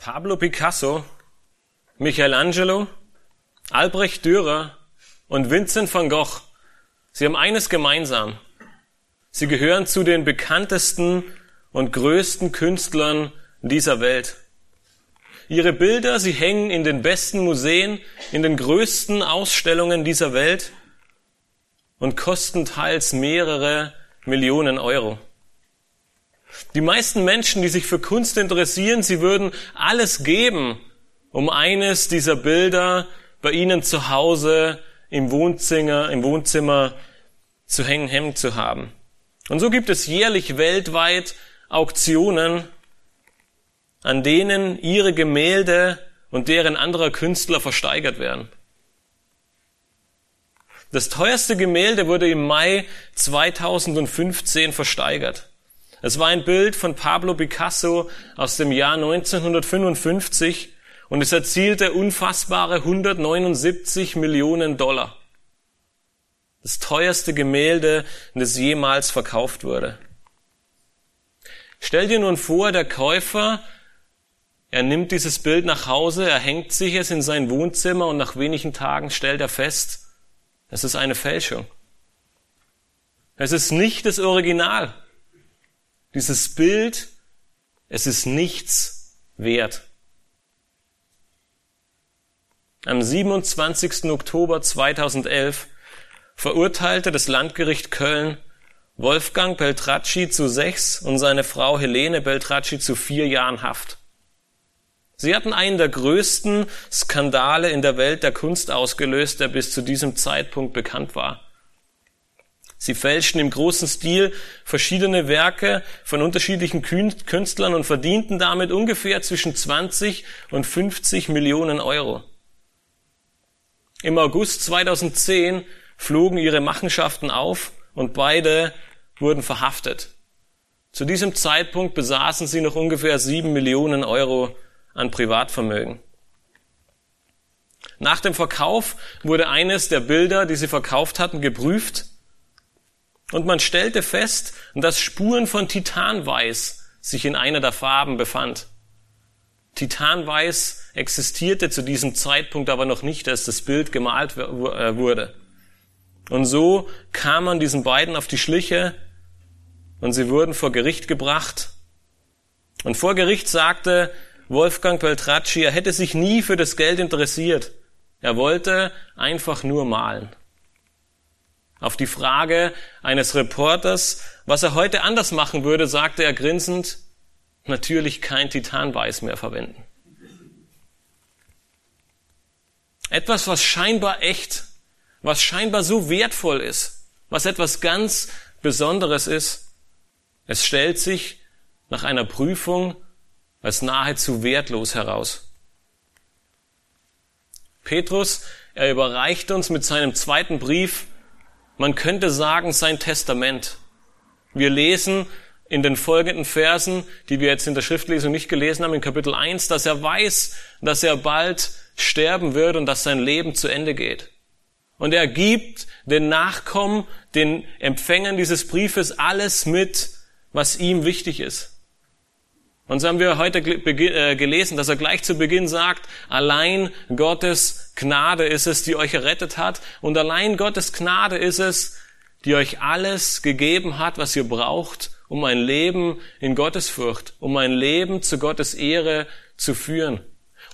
Pablo Picasso, Michelangelo, Albrecht Dürer und Vincent van Gogh, sie haben eines gemeinsam. Sie gehören zu den bekanntesten und größten Künstlern dieser Welt. Ihre Bilder, sie hängen in den besten Museen, in den größten Ausstellungen dieser Welt und kosten teils mehrere Millionen Euro. Die meisten Menschen, die sich für Kunst interessieren, sie würden alles geben, um eines dieser Bilder bei ihnen zu Hause im Wohnzimmer, im Wohnzimmer zu hängen, hängen zu haben. Und so gibt es jährlich weltweit Auktionen, an denen ihre Gemälde und deren anderer Künstler versteigert werden. Das teuerste Gemälde wurde im Mai 2015 versteigert. Es war ein Bild von Pablo Picasso aus dem Jahr 1955 und es erzielte unfassbare 179 Millionen Dollar. Das teuerste Gemälde, das jemals verkauft wurde. Stell dir nun vor, der Käufer, er nimmt dieses Bild nach Hause, er hängt sich es in sein Wohnzimmer und nach wenigen Tagen stellt er fest, es ist eine Fälschung. Es ist nicht das Original. Dieses Bild, es ist nichts wert. Am 27. Oktober 2011 verurteilte das Landgericht Köln Wolfgang Beltracci zu sechs und seine Frau Helene Beltracci zu vier Jahren Haft. Sie hatten einen der größten Skandale in der Welt der Kunst ausgelöst, der bis zu diesem Zeitpunkt bekannt war. Sie fälschten im großen Stil verschiedene Werke von unterschiedlichen Künstlern und verdienten damit ungefähr zwischen 20 und 50 Millionen Euro. Im August 2010 flogen ihre Machenschaften auf und beide wurden verhaftet. Zu diesem Zeitpunkt besaßen sie noch ungefähr sieben Millionen Euro an Privatvermögen. Nach dem Verkauf wurde eines der Bilder, die sie verkauft hatten, geprüft und man stellte fest, dass Spuren von Titanweiß sich in einer der Farben befand. Titanweiß existierte zu diesem Zeitpunkt aber noch nicht, als das Bild gemalt äh, wurde. Und so kam man diesen beiden auf die Schliche und sie wurden vor Gericht gebracht. Und vor Gericht sagte Wolfgang Beltracci, er hätte sich nie für das Geld interessiert. Er wollte einfach nur malen. Auf die Frage eines Reporters, was er heute anders machen würde, sagte er grinsend, natürlich kein Titanweiß mehr verwenden. Etwas, was scheinbar echt, was scheinbar so wertvoll ist, was etwas ganz Besonderes ist, es stellt sich nach einer Prüfung als nahezu wertlos heraus. Petrus, er überreicht uns mit seinem zweiten Brief man könnte sagen, sein Testament. Wir lesen in den folgenden Versen, die wir jetzt in der Schriftlesung nicht gelesen haben, in Kapitel 1, dass er weiß, dass er bald sterben wird und dass sein Leben zu Ende geht. Und er gibt den Nachkommen, den Empfängern dieses Briefes alles mit, was ihm wichtig ist. Und so haben wir heute äh, gelesen, dass er gleich zu Beginn sagt, allein Gottes Gnade ist es, die euch errettet hat. Und allein Gottes Gnade ist es, die euch alles gegeben hat, was ihr braucht, um ein Leben in Gottesfurcht, um ein Leben zu Gottes Ehre zu führen.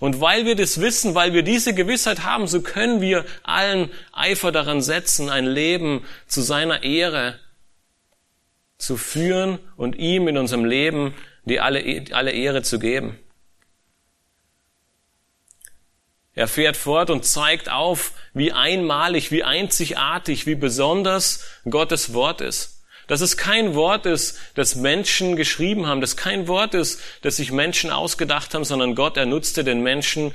Und weil wir das wissen, weil wir diese Gewissheit haben, so können wir allen Eifer daran setzen, ein Leben zu seiner Ehre zu führen und ihm in unserem Leben die alle, alle Ehre zu geben. Er fährt fort und zeigt auf, wie einmalig, wie einzigartig, wie besonders Gottes Wort ist. Dass es kein Wort ist, das Menschen geschrieben haben, dass kein Wort ist, das sich Menschen ausgedacht haben, sondern Gott, er nutzte den Menschen,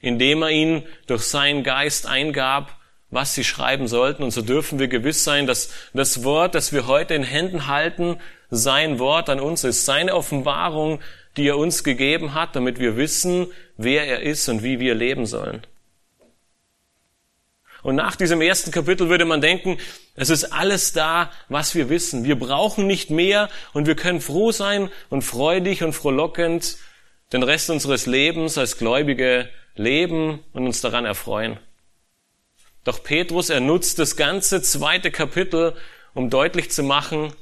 indem er ihn durch seinen Geist eingab, was sie schreiben sollten. Und so dürfen wir gewiss sein, dass das Wort, das wir heute in Händen halten, sein Wort an uns ist, seine Offenbarung, die er uns gegeben hat, damit wir wissen, wer er ist und wie wir leben sollen. Und nach diesem ersten Kapitel würde man denken, es ist alles da, was wir wissen. Wir brauchen nicht mehr und wir können froh sein und freudig und frohlockend den Rest unseres Lebens als Gläubige leben und uns daran erfreuen. Doch Petrus, er nutzt das ganze zweite Kapitel, um deutlich zu machen,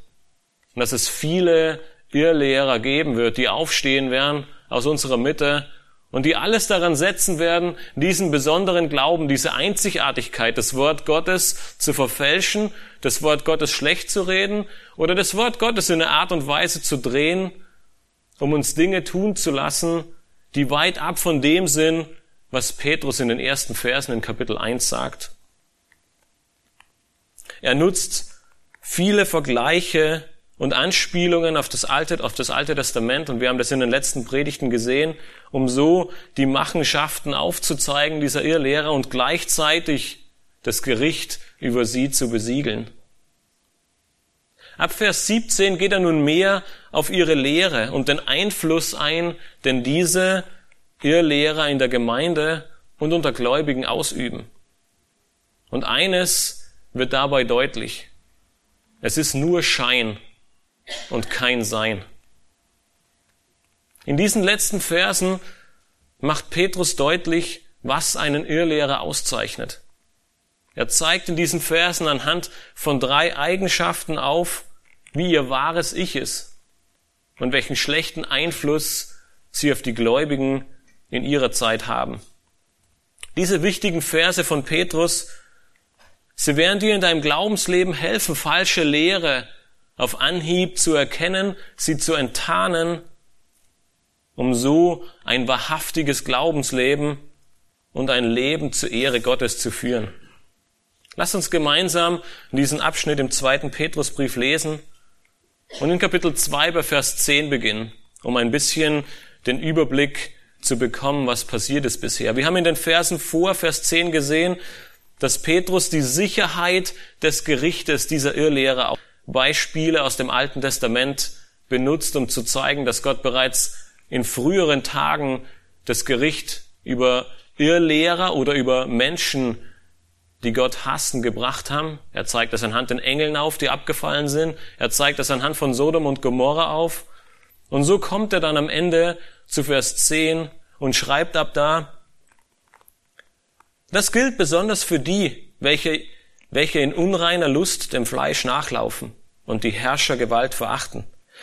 dass es viele Irrlehrer geben wird, die aufstehen werden aus unserer Mitte und die alles daran setzen werden, diesen besonderen Glauben, diese Einzigartigkeit, das Wort Gottes zu verfälschen, das Wort Gottes schlecht zu reden oder das Wort Gottes in eine Art und Weise zu drehen, um uns Dinge tun zu lassen, die weit ab von dem sind, was Petrus in den ersten Versen in Kapitel 1 sagt. Er nutzt viele Vergleiche und Anspielungen auf das Alte, auf das Alte Testament. Und wir haben das in den letzten Predigten gesehen, um so die Machenschaften aufzuzeigen dieser Irrlehrer und gleichzeitig das Gericht über sie zu besiegeln. Ab Vers 17 geht er nun mehr auf ihre Lehre und den Einfluss ein, den diese Irrlehrer in der Gemeinde und unter Gläubigen ausüben. Und eines wird dabei deutlich. Es ist nur Schein und kein Sein. In diesen letzten Versen macht Petrus deutlich, was einen Irrlehrer auszeichnet. Er zeigt in diesen Versen anhand von drei Eigenschaften auf, wie ihr wahres Ich ist und welchen schlechten Einfluss sie auf die Gläubigen in ihrer Zeit haben. Diese wichtigen Verse von Petrus, sie werden dir in deinem Glaubensleben helfen, falsche Lehre auf Anhieb zu erkennen, sie zu enttarnen, um so ein wahrhaftiges Glaubensleben und ein Leben zur Ehre Gottes zu führen. Lass uns gemeinsam diesen Abschnitt im zweiten Petrusbrief lesen und in Kapitel 2 bei Vers 10 beginnen, um ein bisschen den Überblick zu bekommen, was passiert ist bisher. Wir haben in den Versen vor Vers 10 gesehen, dass Petrus die Sicherheit des Gerichtes dieser Irrlehrer Beispiele aus dem Alten Testament benutzt, um zu zeigen, dass Gott bereits in früheren Tagen das Gericht über Irrlehrer oder über Menschen, die Gott hassen, gebracht haben. Er zeigt das anhand den Engeln auf, die abgefallen sind. Er zeigt das anhand von Sodom und Gomorra auf. Und so kommt er dann am Ende zu Vers 10 und schreibt ab da, das gilt besonders für die, welche welche in unreiner Lust dem Fleisch nachlaufen und die Herrschergewalt verachten.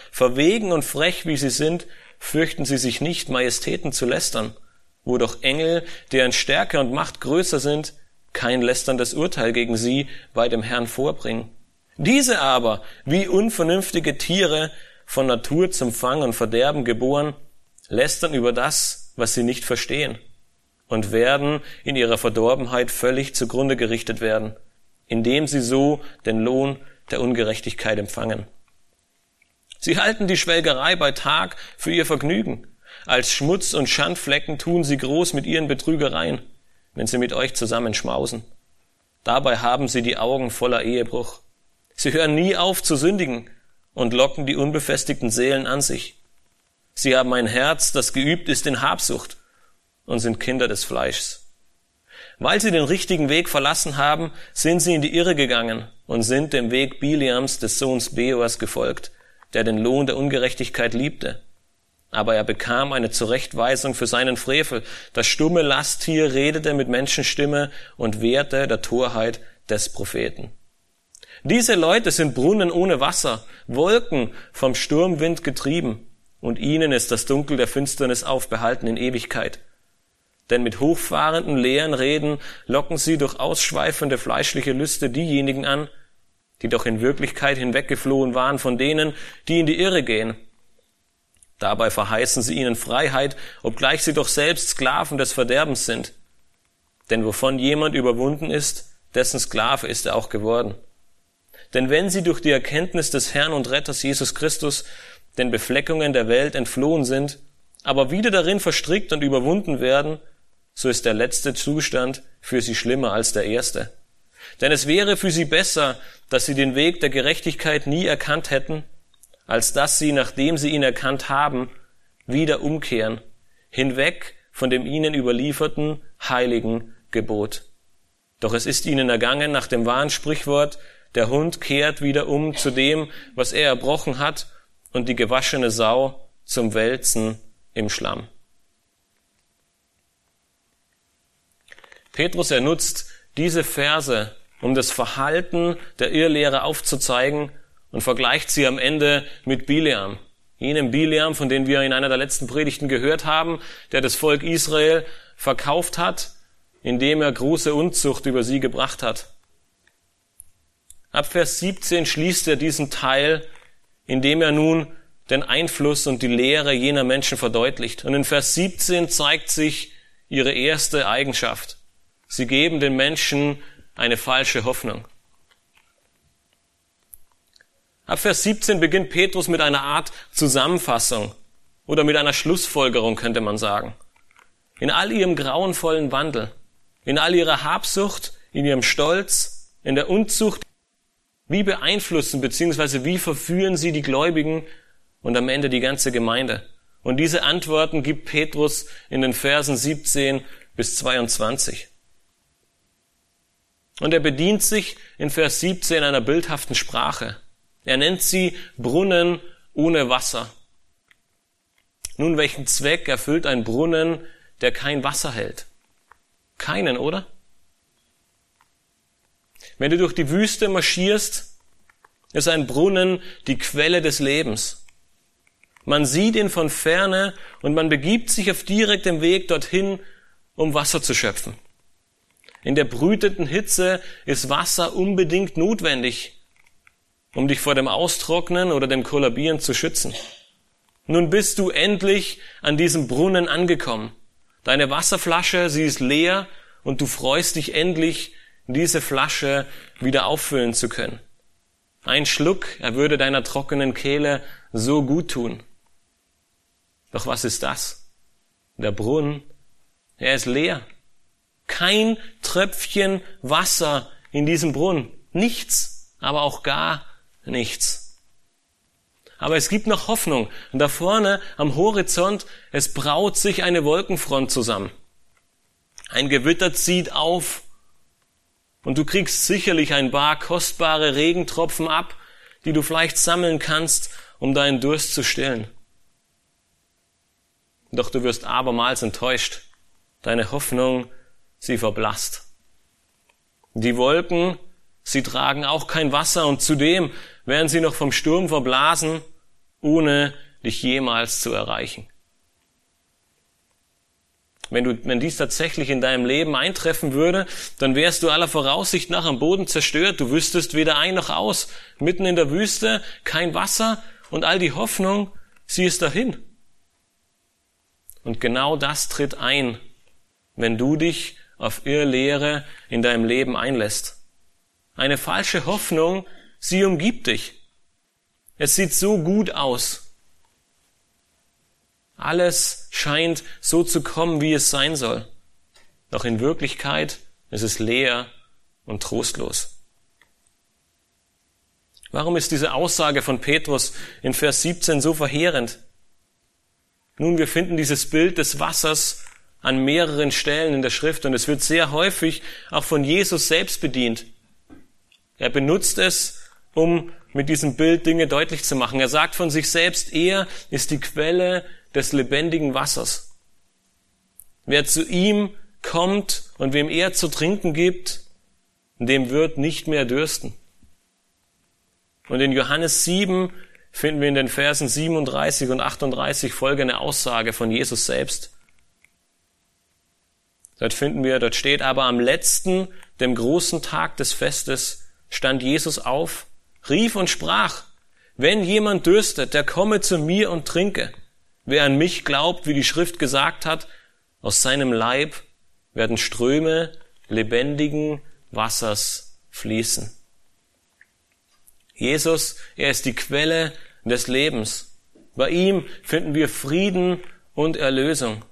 Verwegen und frech wie sie sind, fürchten sie sich nicht, Majestäten zu lästern, wo doch Engel, deren Stärke und Macht größer sind, kein lästerndes Urteil gegen sie bei dem Herrn vorbringen. Diese aber, wie unvernünftige Tiere, von Natur zum Fang und Verderben geboren, lästern über das, was sie nicht verstehen, und werden in ihrer Verdorbenheit völlig zugrunde gerichtet werden indem sie so den Lohn der Ungerechtigkeit empfangen. Sie halten die Schwelgerei bei Tag für ihr Vergnügen. Als Schmutz und Schandflecken tun sie groß mit ihren Betrügereien, wenn sie mit euch zusammen schmausen. Dabei haben sie die Augen voller Ehebruch. Sie hören nie auf zu sündigen und locken die unbefestigten Seelen an sich. Sie haben ein Herz, das geübt ist in Habsucht und sind Kinder des Fleischs. Weil sie den richtigen Weg verlassen haben, sind sie in die Irre gegangen und sind dem Weg Biliams des Sohns Beors gefolgt, der den Lohn der Ungerechtigkeit liebte. Aber er bekam eine Zurechtweisung für seinen Frevel. Das stumme Lasttier redete mit Menschenstimme und wehrte der Torheit des Propheten. Diese Leute sind Brunnen ohne Wasser, Wolken vom Sturmwind getrieben, und ihnen ist das Dunkel der Finsternis aufbehalten in Ewigkeit. Denn mit hochfahrenden, leeren Reden locken sie durch ausschweifende fleischliche Lüste diejenigen an, die doch in Wirklichkeit hinweggeflohen waren von denen, die in die Irre gehen. Dabei verheißen sie ihnen Freiheit, obgleich sie doch selbst Sklaven des Verderbens sind. Denn wovon jemand überwunden ist, dessen Sklave ist er auch geworden. Denn wenn sie durch die Erkenntnis des Herrn und Retters Jesus Christus den Befleckungen der Welt entflohen sind, aber wieder darin verstrickt und überwunden werden, so ist der letzte Zustand für sie schlimmer als der erste. Denn es wäre für sie besser, dass sie den Weg der Gerechtigkeit nie erkannt hätten, als dass sie, nachdem sie ihn erkannt haben, wieder umkehren, hinweg von dem ihnen überlieferten heiligen Gebot. Doch es ist ihnen ergangen nach dem wahren Sprichwort, der Hund kehrt wieder um zu dem, was er erbrochen hat, und die gewaschene Sau zum Wälzen im Schlamm. Petrus, er nutzt diese Verse, um das Verhalten der Irrlehre aufzuzeigen und vergleicht sie am Ende mit Bileam. Jenem Bileam, von dem wir in einer der letzten Predigten gehört haben, der das Volk Israel verkauft hat, indem er große Unzucht über sie gebracht hat. Ab Vers 17 schließt er diesen Teil, indem er nun den Einfluss und die Lehre jener Menschen verdeutlicht. Und in Vers 17 zeigt sich ihre erste Eigenschaft. Sie geben den Menschen eine falsche Hoffnung. Ab Vers 17 beginnt Petrus mit einer Art Zusammenfassung oder mit einer Schlussfolgerung, könnte man sagen. In all ihrem grauenvollen Wandel, in all ihrer Habsucht, in ihrem Stolz, in der Unzucht, wie beeinflussen bzw. wie verführen sie die Gläubigen und am Ende die ganze Gemeinde? Und diese Antworten gibt Petrus in den Versen 17 bis 22. Und er bedient sich in Vers 17 einer bildhaften Sprache. Er nennt sie Brunnen ohne Wasser. Nun, welchen Zweck erfüllt ein Brunnen, der kein Wasser hält? Keinen, oder? Wenn du durch die Wüste marschierst, ist ein Brunnen die Quelle des Lebens. Man sieht ihn von ferne und man begibt sich auf direktem Weg dorthin, um Wasser zu schöpfen. In der brütenden Hitze ist Wasser unbedingt notwendig, um dich vor dem Austrocknen oder dem Kollabieren zu schützen. Nun bist du endlich an diesem Brunnen angekommen. Deine Wasserflasche, sie ist leer und du freust dich endlich, diese Flasche wieder auffüllen zu können. Ein Schluck, er würde deiner trockenen Kehle so gut tun. Doch was ist das? Der Brunnen, er ist leer. Kein Tröpfchen Wasser in diesem Brunnen. Nichts, aber auch gar nichts. Aber es gibt noch Hoffnung. Und da vorne am Horizont, es braut sich eine Wolkenfront zusammen. Ein Gewitter zieht auf. Und du kriegst sicherlich ein paar kostbare Regentropfen ab, die du vielleicht sammeln kannst, um deinen Durst zu stillen. Doch du wirst abermals enttäuscht. Deine Hoffnung sie verblasst. Die Wolken, sie tragen auch kein Wasser und zudem werden sie noch vom Sturm verblasen, ohne dich jemals zu erreichen. Wenn, du, wenn dies tatsächlich in deinem Leben eintreffen würde, dann wärst du aller Voraussicht nach am Boden zerstört. Du wüsstest weder ein noch aus. Mitten in der Wüste, kein Wasser und all die Hoffnung, sie ist dahin. Und genau das tritt ein, wenn du dich auf Irrlehre in deinem Leben einlässt. Eine falsche Hoffnung, sie umgibt dich. Es sieht so gut aus. Alles scheint so zu kommen, wie es sein soll. Doch in Wirklichkeit ist es leer und trostlos. Warum ist diese Aussage von Petrus in Vers 17 so verheerend? Nun, wir finden dieses Bild des Wassers an mehreren Stellen in der Schrift und es wird sehr häufig auch von Jesus selbst bedient. Er benutzt es, um mit diesem Bild Dinge deutlich zu machen. Er sagt von sich selbst, er ist die Quelle des lebendigen Wassers. Wer zu ihm kommt und wem er zu trinken gibt, dem wird nicht mehr dürsten. Und in Johannes 7 finden wir in den Versen 37 und 38 folgende Aussage von Jesus selbst. Dort finden wir, dort steht aber am letzten, dem großen Tag des Festes, stand Jesus auf, rief und sprach, wenn jemand dürstet, der komme zu mir und trinke. Wer an mich glaubt, wie die Schrift gesagt hat, aus seinem Leib werden Ströme lebendigen Wassers fließen. Jesus, er ist die Quelle des Lebens. Bei ihm finden wir Frieden und Erlösung.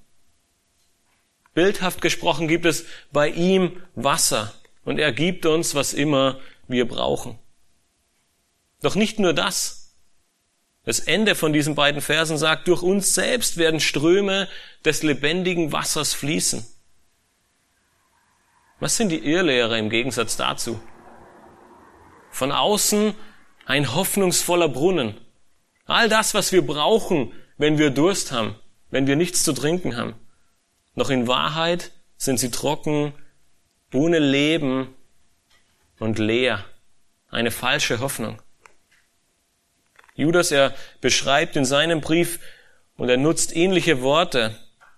Bildhaft gesprochen gibt es bei ihm Wasser und er gibt uns, was immer wir brauchen. Doch nicht nur das. Das Ende von diesen beiden Versen sagt, durch uns selbst werden Ströme des lebendigen Wassers fließen. Was sind die Irrlehrer im Gegensatz dazu? Von außen ein hoffnungsvoller Brunnen. All das, was wir brauchen, wenn wir Durst haben. wenn wir nichts zu trinken haben. Doch in Wahrheit sind sie trocken, ohne Leben und leer. Eine falsche Hoffnung. Judas, er beschreibt in seinem Brief und er nutzt ähnliche Worte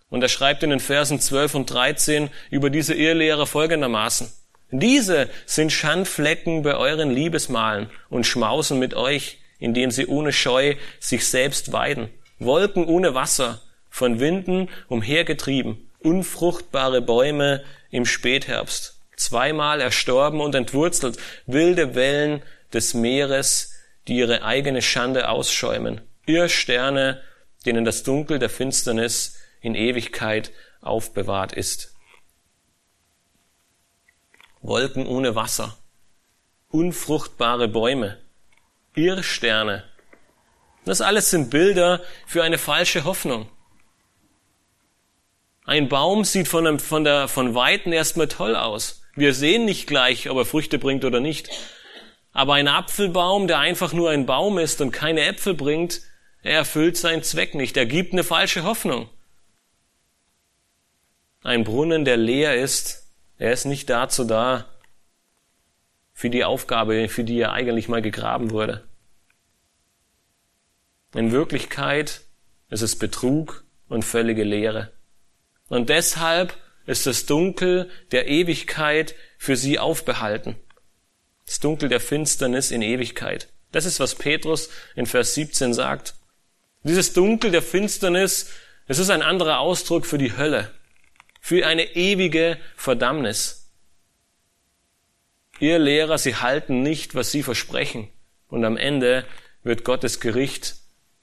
und er schreibt in den Versen 12 und 13 über diese Irrlehrer folgendermaßen. Diese sind Schandflecken bei euren Liebesmalen und schmausen mit euch, indem sie ohne Scheu sich selbst weiden. Wolken ohne Wasser, von Winden umhergetrieben, unfruchtbare Bäume im Spätherbst, zweimal erstorben und entwurzelt, wilde Wellen des Meeres, die ihre eigene Schande ausschäumen, Irrsterne, denen das Dunkel der Finsternis in Ewigkeit aufbewahrt ist. Wolken ohne Wasser, unfruchtbare Bäume, Irrsterne. Das alles sind Bilder für eine falsche Hoffnung. Ein Baum sieht von, einem, von, der, von Weitem erstmal toll aus. Wir sehen nicht gleich, ob er Früchte bringt oder nicht. Aber ein Apfelbaum, der einfach nur ein Baum ist und keine Äpfel bringt, er erfüllt seinen Zweck nicht. Er gibt eine falsche Hoffnung. Ein Brunnen, der leer ist, er ist nicht dazu da, für die Aufgabe, für die er eigentlich mal gegraben wurde. In Wirklichkeit ist es Betrug und völlige Leere. Und deshalb ist das Dunkel der Ewigkeit für sie aufbehalten. Das Dunkel der Finsternis in Ewigkeit. Das ist, was Petrus in Vers 17 sagt. Dieses Dunkel der Finsternis, es ist ein anderer Ausdruck für die Hölle für eine ewige Verdammnis. Ihr Lehrer, sie halten nicht, was sie versprechen. Und am Ende wird Gottes Gericht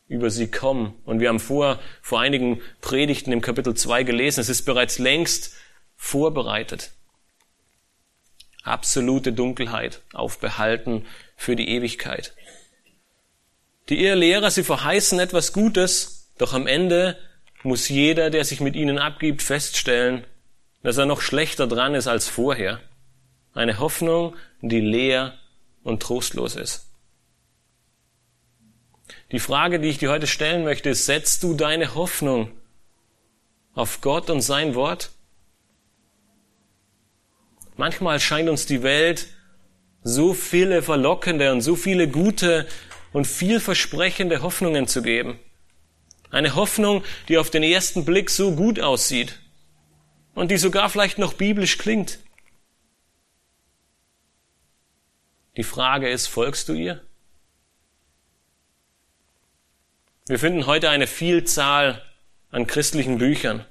über sie kommen. Und wir haben vor, vor einigen Predigten im Kapitel 2 gelesen, es ist bereits längst vorbereitet. Absolute Dunkelheit aufbehalten für die Ewigkeit. Die Irrlehrer, sie verheißen etwas Gutes, doch am Ende muss jeder, der sich mit ihnen abgibt, feststellen, dass er noch schlechter dran ist als vorher. Eine Hoffnung, die leer und trostlos ist. Die Frage, die ich dir heute stellen möchte, ist, setzt du deine Hoffnung auf Gott und sein Wort? Manchmal scheint uns die Welt so viele verlockende und so viele gute und vielversprechende Hoffnungen zu geben. Eine Hoffnung, die auf den ersten Blick so gut aussieht und die sogar vielleicht noch biblisch klingt. Die Frage ist, folgst du ihr? Wir finden heute eine Vielzahl an christlichen Büchern,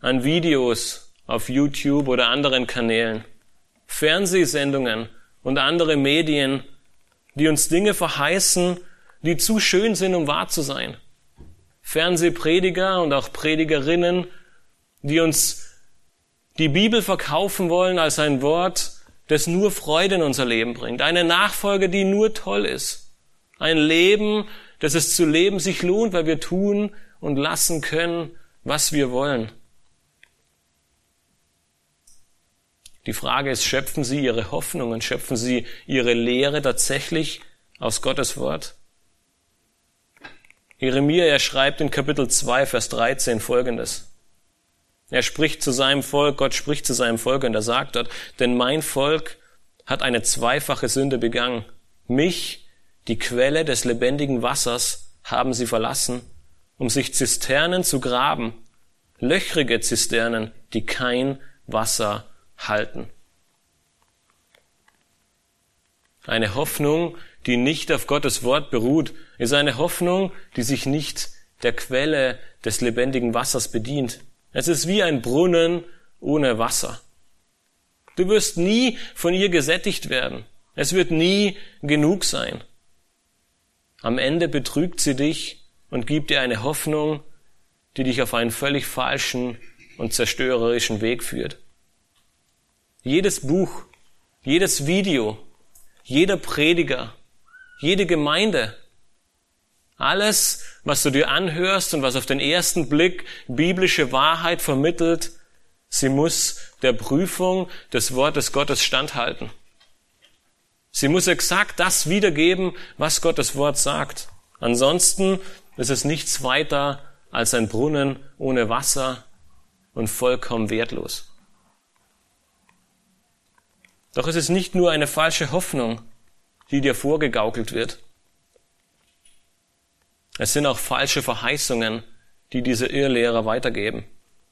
an Videos auf YouTube oder anderen Kanälen, Fernsehsendungen und andere Medien, die uns Dinge verheißen, die zu schön sind, um wahr zu sein. Fernsehprediger und auch Predigerinnen, die uns die Bibel verkaufen wollen als ein Wort, das nur Freude in unser Leben bringt. Eine Nachfolge, die nur toll ist. Ein Leben, das es zu leben sich lohnt, weil wir tun und lassen können, was wir wollen. Die Frage ist, schöpfen Sie Ihre Hoffnungen, schöpfen Sie Ihre Lehre tatsächlich aus Gottes Wort? Jeremia, er schreibt in Kapitel 2, Vers 13 folgendes. Er spricht zu seinem Volk, Gott spricht zu seinem Volk und er sagt dort, denn mein Volk hat eine zweifache Sünde begangen. Mich, die Quelle des lebendigen Wassers, haben sie verlassen, um sich Zisternen zu graben, löchrige Zisternen, die kein Wasser halten. Eine Hoffnung, die nicht auf Gottes Wort beruht, ist eine Hoffnung, die sich nicht der Quelle des lebendigen Wassers bedient. Es ist wie ein Brunnen ohne Wasser. Du wirst nie von ihr gesättigt werden. Es wird nie genug sein. Am Ende betrügt sie dich und gibt dir eine Hoffnung, die dich auf einen völlig falschen und zerstörerischen Weg führt. Jedes Buch, jedes Video, jeder Prediger, jede Gemeinde, alles, was du dir anhörst und was auf den ersten Blick biblische Wahrheit vermittelt, sie muss der Prüfung des Wortes Gottes standhalten. Sie muss exakt das wiedergeben, was Gottes Wort sagt. Ansonsten ist es nichts weiter als ein Brunnen ohne Wasser und vollkommen wertlos. Doch es ist nicht nur eine falsche Hoffnung, die dir vorgegaukelt wird. Es sind auch falsche Verheißungen, die diese Irrlehrer weitergeben.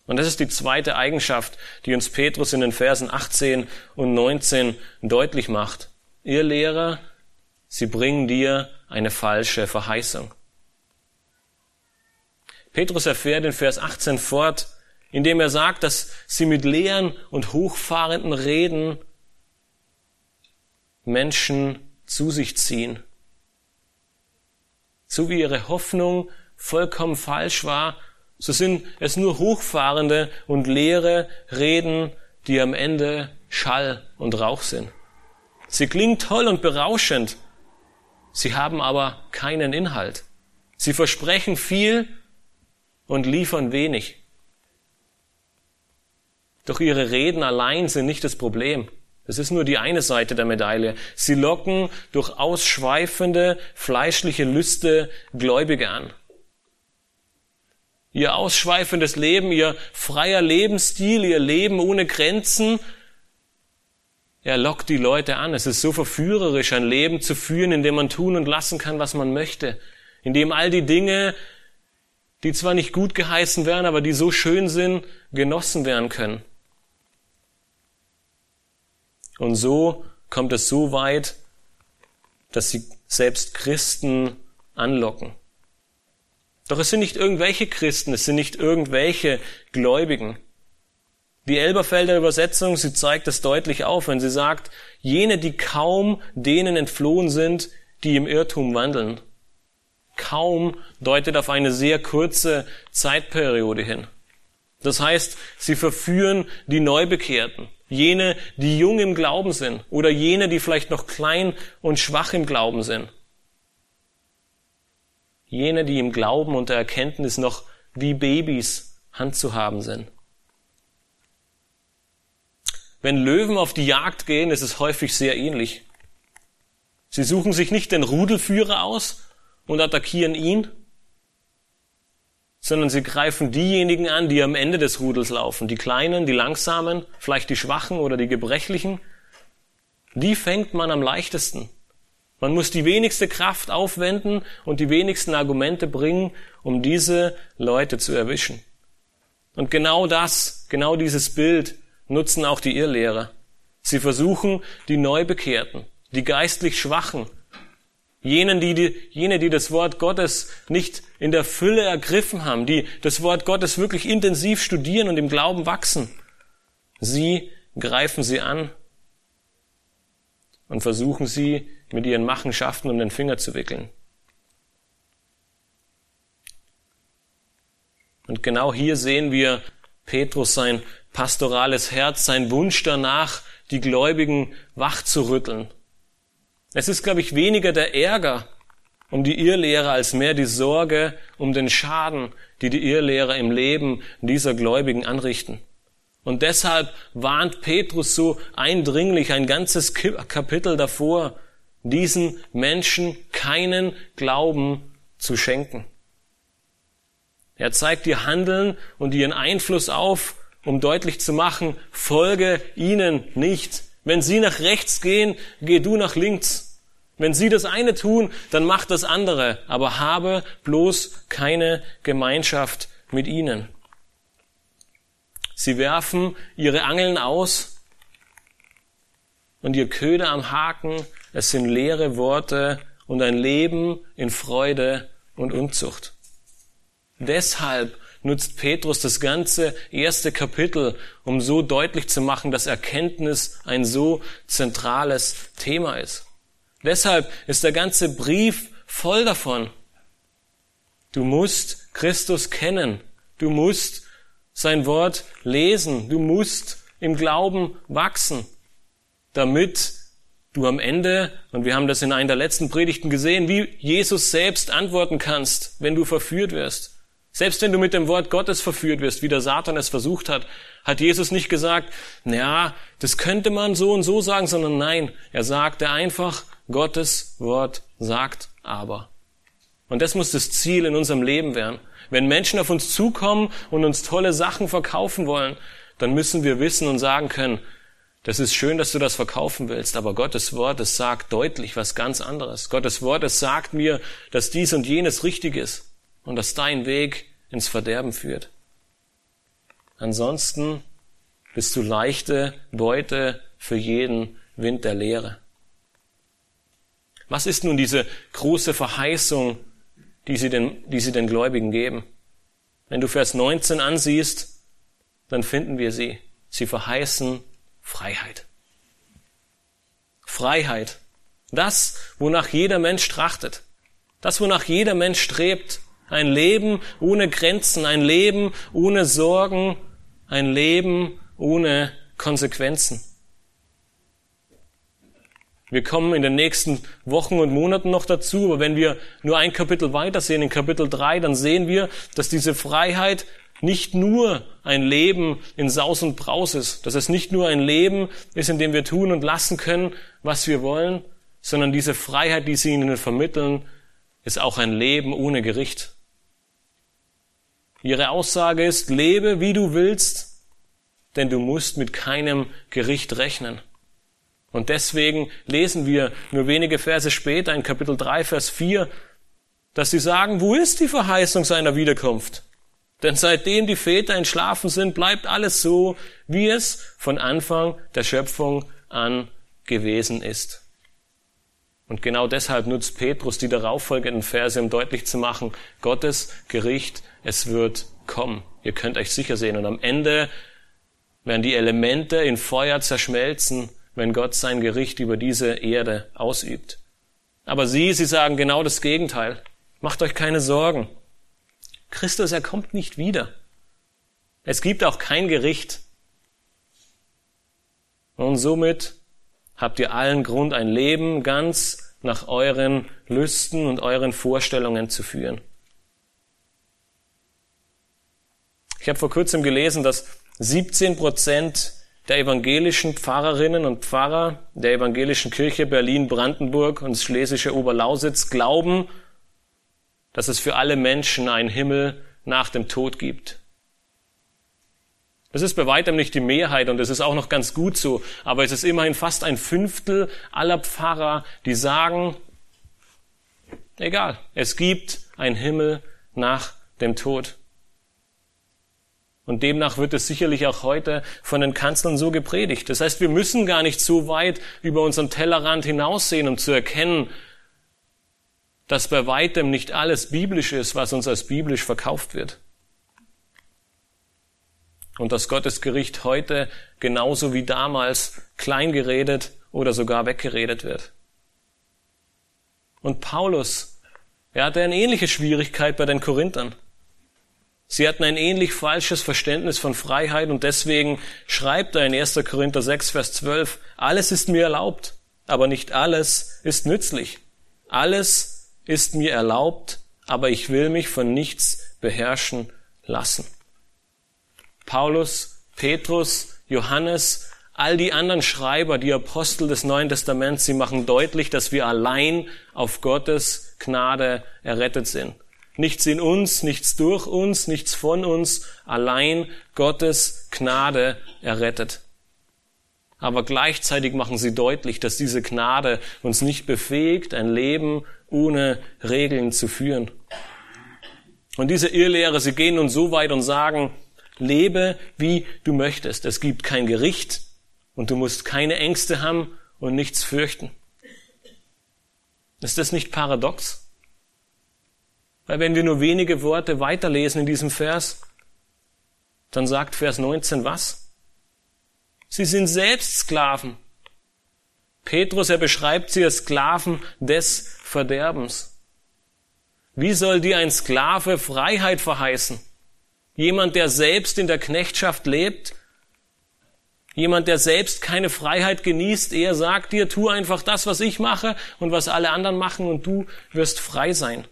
Und das ist die zweite Eigenschaft, die uns Petrus in den Versen 18 und 19 deutlich macht. Irrlehrer, sie bringen dir eine falsche Verheißung. Petrus erfährt in Vers 18 fort, indem er sagt, dass sie mit leeren und hochfahrenden Reden Menschen zu sich ziehen. So wie ihre Hoffnung vollkommen falsch war, so sind es nur hochfahrende und leere Reden, die am Ende Schall und Rauch sind. Sie klingen toll und berauschend, sie haben aber keinen Inhalt. Sie versprechen viel und liefern wenig. Doch ihre Reden allein sind nicht das Problem. Das ist nur die eine Seite der Medaille. Sie locken durch ausschweifende, fleischliche Lüste Gläubige an. Ihr ausschweifendes Leben, ihr freier Lebensstil, ihr Leben ohne Grenzen, er lockt die Leute an. Es ist so verführerisch, ein Leben zu führen, in dem man tun und lassen kann, was man möchte. In dem all die Dinge, die zwar nicht gut geheißen werden, aber die so schön sind, genossen werden können. Und so kommt es so weit, dass sie selbst Christen anlocken. Doch es sind nicht irgendwelche Christen, es sind nicht irgendwelche Gläubigen. Die Elberfelder Übersetzung, sie zeigt es deutlich auf, wenn sie sagt, jene, die kaum denen entflohen sind, die im Irrtum wandeln. Kaum deutet auf eine sehr kurze Zeitperiode hin. Das heißt, sie verführen die Neubekehrten, jene, die jung im Glauben sind oder jene, die vielleicht noch klein und schwach im Glauben sind. Jene, die im Glauben und der Erkenntnis noch wie Babys Hand zu haben sind. Wenn Löwen auf die Jagd gehen, ist es häufig sehr ähnlich. Sie suchen sich nicht den Rudelführer aus und attackieren ihn, sondern sie greifen diejenigen an, die am Ende des Rudels laufen. Die Kleinen, die Langsamen, vielleicht die Schwachen oder die Gebrechlichen. Die fängt man am leichtesten. Man muss die wenigste Kraft aufwenden und die wenigsten Argumente bringen, um diese Leute zu erwischen. Und genau das, genau dieses Bild nutzen auch die Irrlehrer. Sie versuchen, die Neubekehrten, die geistlich Schwachen, jenen, die, die, jene, die das Wort Gottes nicht in der Fülle ergriffen haben, die das Wort Gottes wirklich intensiv studieren und im Glauben wachsen, sie greifen sie an und versuchen sie mit ihren Machenschaften um den Finger zu wickeln. Und genau hier sehen wir Petrus sein pastorales Herz, sein Wunsch danach, die Gläubigen wach zu rütteln. Es ist, glaube ich, weniger der Ärger um die Irrlehrer als mehr die Sorge um den Schaden, die die Irrlehrer im Leben dieser Gläubigen anrichten. Und deshalb warnt Petrus so eindringlich ein ganzes Kapitel davor, diesen Menschen keinen Glauben zu schenken. Er zeigt ihr Handeln und ihren Einfluss auf, um deutlich zu machen, folge ihnen nicht. Wenn sie nach rechts gehen, geh du nach links. Wenn sie das eine tun, dann mach das andere, aber habe bloß keine Gemeinschaft mit ihnen. Sie werfen ihre Angeln aus und ihr Köder am Haken, es sind leere Worte und ein Leben in Freude und Unzucht. Deshalb nutzt Petrus das ganze erste Kapitel, um so deutlich zu machen, dass Erkenntnis ein so zentrales Thema ist. Deshalb ist der ganze Brief voll davon. Du musst Christus kennen. Du musst sein Wort lesen. Du musst im Glauben wachsen, damit du am Ende, und wir haben das in einer der letzten Predigten gesehen, wie Jesus selbst antworten kannst, wenn du verführt wirst. Selbst wenn du mit dem Wort Gottes verführt wirst, wie der Satan es versucht hat, hat Jesus nicht gesagt, ja, das könnte man so und so sagen, sondern nein, er sagte einfach, Gottes Wort sagt aber. Und das muss das Ziel in unserem Leben werden. Wenn Menschen auf uns zukommen und uns tolle Sachen verkaufen wollen, dann müssen wir wissen und sagen können, das ist schön, dass du das verkaufen willst, aber Gottes Wort, es sagt deutlich was ganz anderes. Gottes Wort, es sagt mir, dass dies und jenes richtig ist und dass dein Weg ins Verderben führt. Ansonsten bist du leichte Beute für jeden Wind der Lehre. Was ist nun diese große Verheißung, die sie den, die sie den Gläubigen geben? Wenn du Vers 19 ansiehst, dann finden wir sie. Sie verheißen Freiheit. Freiheit. Das, wonach jeder Mensch trachtet. Das, wonach jeder Mensch strebt. Ein Leben ohne Grenzen, ein Leben ohne Sorgen, ein Leben ohne Konsequenzen. Wir kommen in den nächsten Wochen und Monaten noch dazu, aber wenn wir nur ein Kapitel weitersehen, in Kapitel 3, dann sehen wir, dass diese Freiheit nicht nur ein Leben in Saus und Braus ist, dass es nicht nur ein Leben ist, in dem wir tun und lassen können, was wir wollen, sondern diese Freiheit, die sie ihnen vermitteln, ist auch ein Leben ohne Gericht. Ihre Aussage ist, lebe wie du willst, denn du musst mit keinem Gericht rechnen. Und deswegen lesen wir nur wenige Verse später in Kapitel 3, Vers 4, dass sie sagen, wo ist die Verheißung seiner Wiederkunft? Denn seitdem die Väter entschlafen sind, bleibt alles so, wie es von Anfang der Schöpfung an gewesen ist. Und genau deshalb nutzt Petrus die darauffolgenden Verse, um deutlich zu machen, Gottes Gericht, es wird kommen. Ihr könnt euch sicher sehen. Und am Ende werden die Elemente in Feuer zerschmelzen, wenn Gott sein Gericht über diese Erde ausübt. Aber sie, sie sagen genau das Gegenteil. Macht euch keine Sorgen. Christus, er kommt nicht wieder. Es gibt auch kein Gericht. Und somit habt ihr allen Grund, ein Leben ganz nach euren Lüsten und euren Vorstellungen zu führen. Ich habe vor kurzem gelesen, dass 17 Prozent der evangelischen Pfarrerinnen und Pfarrer der evangelischen Kirche Berlin, Brandenburg und Schlesische Oberlausitz glauben, dass es für alle Menschen einen Himmel nach dem Tod gibt. Das ist bei weitem nicht die Mehrheit und es ist auch noch ganz gut so, aber es ist immerhin fast ein Fünftel aller Pfarrer, die sagen, egal, es gibt einen Himmel nach dem Tod. Und demnach wird es sicherlich auch heute von den Kanzlern so gepredigt. Das heißt, wir müssen gar nicht so weit über unseren Tellerrand hinaussehen, um zu erkennen, dass bei weitem nicht alles biblisch ist, was uns als biblisch verkauft wird. Und dass Gottes Gericht heute genauso wie damals kleingeredet oder sogar weggeredet wird. Und Paulus, er hatte eine ähnliche Schwierigkeit bei den Korinthern. Sie hatten ein ähnlich falsches Verständnis von Freiheit und deswegen schreibt er in 1. Korinther 6, Vers 12, alles ist mir erlaubt, aber nicht alles ist nützlich. Alles ist mir erlaubt, aber ich will mich von nichts beherrschen lassen. Paulus, Petrus, Johannes, all die anderen Schreiber, die Apostel des Neuen Testaments, sie machen deutlich, dass wir allein auf Gottes Gnade errettet sind. Nichts in uns, nichts durch uns, nichts von uns, allein Gottes Gnade errettet. Aber gleichzeitig machen sie deutlich, dass diese Gnade uns nicht befähigt, ein Leben ohne Regeln zu führen. Und diese Irrlehre, sie gehen nun so weit und sagen, lebe wie du möchtest. Es gibt kein Gericht und du musst keine Ängste haben und nichts fürchten. Ist das nicht paradox? Weil wenn wir nur wenige Worte weiterlesen in diesem Vers, dann sagt Vers 19 was? Sie sind selbst Sklaven. Petrus, er beschreibt sie als Sklaven des Verderbens. Wie soll dir ein Sklave Freiheit verheißen? Jemand, der selbst in der Knechtschaft lebt? Jemand, der selbst keine Freiheit genießt, er sagt dir, tu einfach das, was ich mache und was alle anderen machen und du wirst frei sein.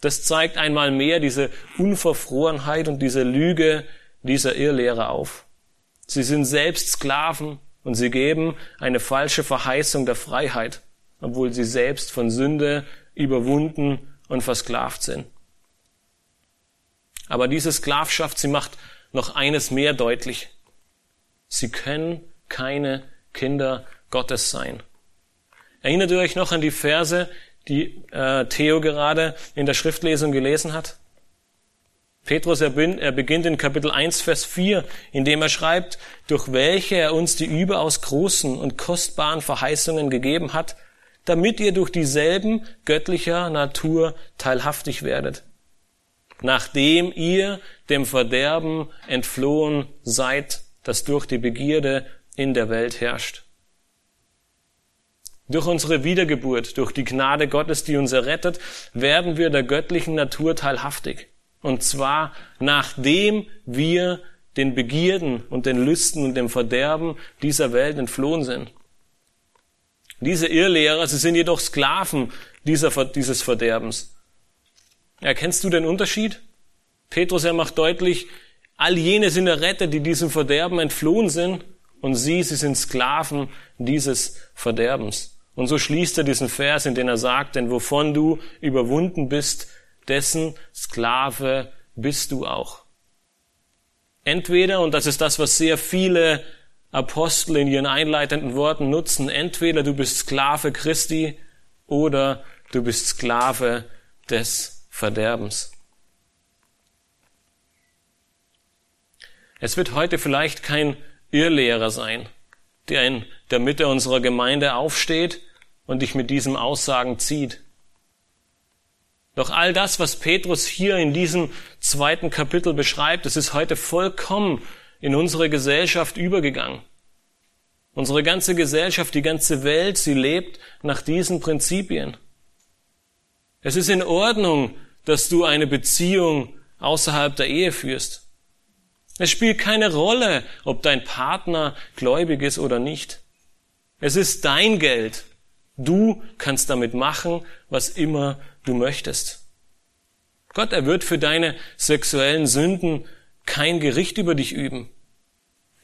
Das zeigt einmal mehr diese Unverfrorenheit und diese Lüge dieser Irrlehrer auf. Sie sind selbst Sklaven und sie geben eine falsche Verheißung der Freiheit obwohl sie selbst von Sünde überwunden und versklavt sind. Aber diese Sklavschaft, sie macht noch eines mehr deutlich. Sie können keine Kinder Gottes sein. Erinnert ihr euch noch an die Verse, die äh, Theo gerade in der Schriftlesung gelesen hat? Petrus, er, er beginnt in Kapitel 1, Vers 4, indem er schreibt, durch welche er uns die überaus großen und kostbaren Verheißungen gegeben hat, damit ihr durch dieselben göttlicher Natur teilhaftig werdet, nachdem ihr dem Verderben entflohen seid, das durch die Begierde in der Welt herrscht. Durch unsere Wiedergeburt, durch die Gnade Gottes, die uns errettet, werden wir der göttlichen Natur teilhaftig. Und zwar nachdem wir den Begierden und den Lüsten und dem Verderben dieser Welt entflohen sind. Diese Irrlehrer, sie sind jedoch Sklaven dieser, dieses Verderbens. Erkennst du den Unterschied? Petrus, er macht deutlich, all jene sind errettet, die diesem Verderben entflohen sind, und sie, sie sind Sklaven dieses Verderbens. Und so schließt er diesen Vers, in dem er sagt, denn wovon du überwunden bist, dessen Sklave bist du auch. Entweder, und das ist das, was sehr viele Apostel in ihren einleitenden Worten nutzen, entweder du bist Sklave Christi oder du bist Sklave des Verderbens. Es wird heute vielleicht kein Irrlehrer sein, der in der Mitte unserer Gemeinde aufsteht und dich mit diesem Aussagen zieht. Doch all das, was Petrus hier in diesem zweiten Kapitel beschreibt, es ist heute vollkommen in unsere Gesellschaft übergegangen. Unsere ganze Gesellschaft, die ganze Welt, sie lebt nach diesen Prinzipien. Es ist in Ordnung, dass du eine Beziehung außerhalb der Ehe führst. Es spielt keine Rolle, ob dein Partner gläubig ist oder nicht. Es ist dein Geld. Du kannst damit machen, was immer du möchtest. Gott, er wird für deine sexuellen Sünden kein Gericht über dich üben.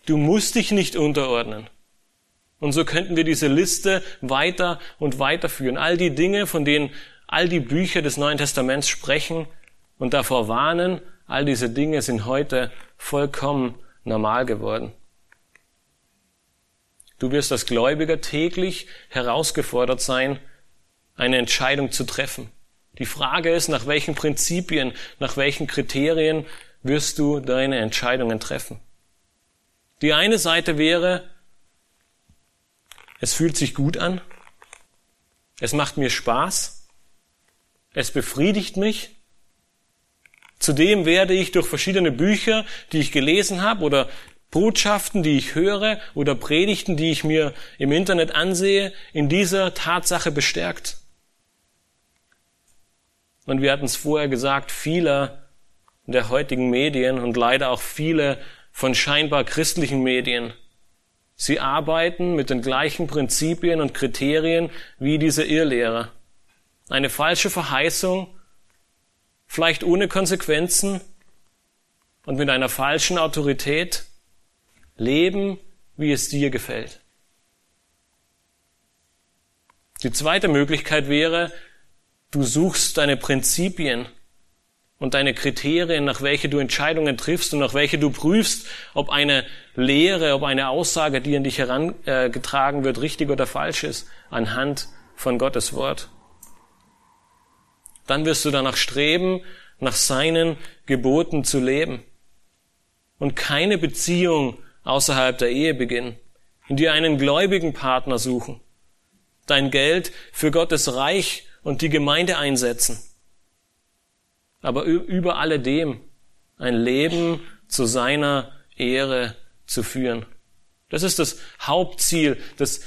Du musst dich nicht unterordnen. Und so könnten wir diese Liste weiter und weiter führen. All die Dinge, von denen all die Bücher des Neuen Testaments sprechen und davor warnen, all diese Dinge sind heute vollkommen normal geworden. Du wirst als Gläubiger täglich herausgefordert sein, eine Entscheidung zu treffen. Die Frage ist, nach welchen Prinzipien, nach welchen Kriterien wirst du deine Entscheidungen treffen. Die eine Seite wäre, es fühlt sich gut an, es macht mir Spaß, es befriedigt mich Zudem werde ich durch verschiedene Bücher, die ich gelesen habe oder Botschaften, die ich höre oder Predigten, die ich mir im Internet ansehe, in dieser Tatsache bestärkt. Und wir hatten es vorher gesagt, viele der heutigen Medien und leider auch viele von scheinbar christlichen Medien, sie arbeiten mit den gleichen Prinzipien und Kriterien wie diese Irrlehrer. Eine falsche Verheißung vielleicht ohne Konsequenzen und mit einer falschen Autorität leben, wie es dir gefällt. Die zweite Möglichkeit wäre, du suchst deine Prinzipien und deine Kriterien, nach welche du Entscheidungen triffst und nach welche du prüfst, ob eine Lehre, ob eine Aussage, die an dich herangetragen wird, richtig oder falsch ist, anhand von Gottes Wort dann wirst du danach streben, nach seinen Geboten zu leben und keine Beziehung außerhalb der Ehe beginnen, in dir einen gläubigen Partner suchen, dein Geld für Gottes Reich und die Gemeinde einsetzen, aber über alledem ein Leben zu seiner Ehre zu führen. Das ist das Hauptziel, das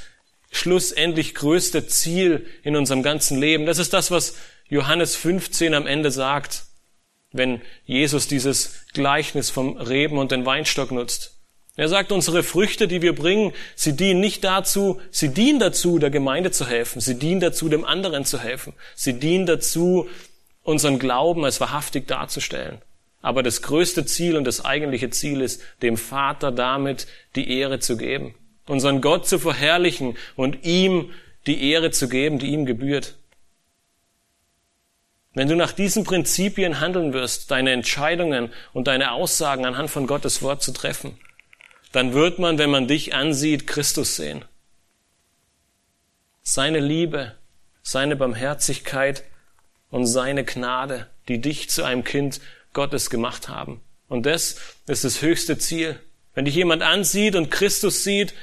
schlussendlich größte Ziel in unserem ganzen Leben. Das ist das, was Johannes 15 am Ende sagt, wenn Jesus dieses Gleichnis vom Reben und den Weinstock nutzt. Er sagt, unsere Früchte, die wir bringen, sie dienen nicht dazu, sie dienen dazu, der Gemeinde zu helfen, sie dienen dazu, dem anderen zu helfen, sie dienen dazu, unseren Glauben als wahrhaftig darzustellen. Aber das größte Ziel und das eigentliche Ziel ist, dem Vater damit die Ehre zu geben, unseren Gott zu verherrlichen und ihm die Ehre zu geben, die ihm gebührt. Wenn du nach diesen Prinzipien handeln wirst, deine Entscheidungen und deine Aussagen anhand von Gottes Wort zu treffen, dann wird man, wenn man dich ansieht, Christus sehen. Seine Liebe, seine Barmherzigkeit und seine Gnade, die dich zu einem Kind Gottes gemacht haben. Und das ist das höchste Ziel. Wenn dich jemand ansieht und Christus sieht,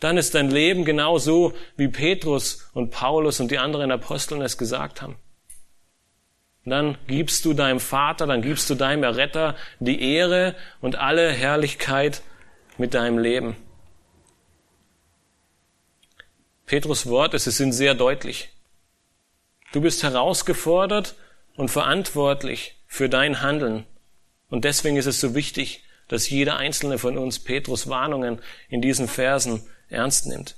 dann ist dein Leben genau so, wie Petrus und Paulus und die anderen Aposteln es gesagt haben. Dann gibst du deinem Vater, dann gibst du deinem Erretter die Ehre und alle Herrlichkeit mit deinem Leben. Petrus Worte, sie sind sehr deutlich. Du bist herausgefordert und verantwortlich für dein Handeln. Und deswegen ist es so wichtig, dass jeder einzelne von uns Petrus Warnungen in diesen Versen ernst nimmt.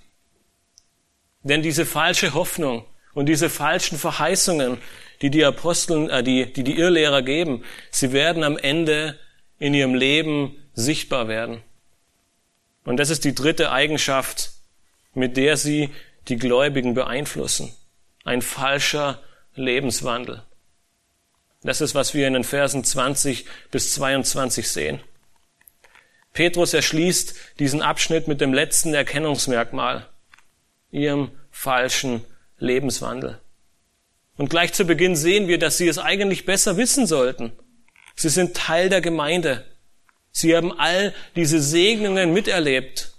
Denn diese falsche Hoffnung und diese falschen Verheißungen, die die Aposteln, äh, die, die die Irrlehrer geben, sie werden am Ende in ihrem Leben sichtbar werden. Und das ist die dritte Eigenschaft, mit der sie die Gläubigen beeinflussen. Ein falscher Lebenswandel. Das ist, was wir in den Versen 20 bis 22 sehen. Petrus erschließt diesen Abschnitt mit dem letzten Erkennungsmerkmal, ihrem falschen Lebenswandel. Und gleich zu Beginn sehen wir, dass sie es eigentlich besser wissen sollten. Sie sind Teil der Gemeinde. Sie haben all diese Segnungen miterlebt.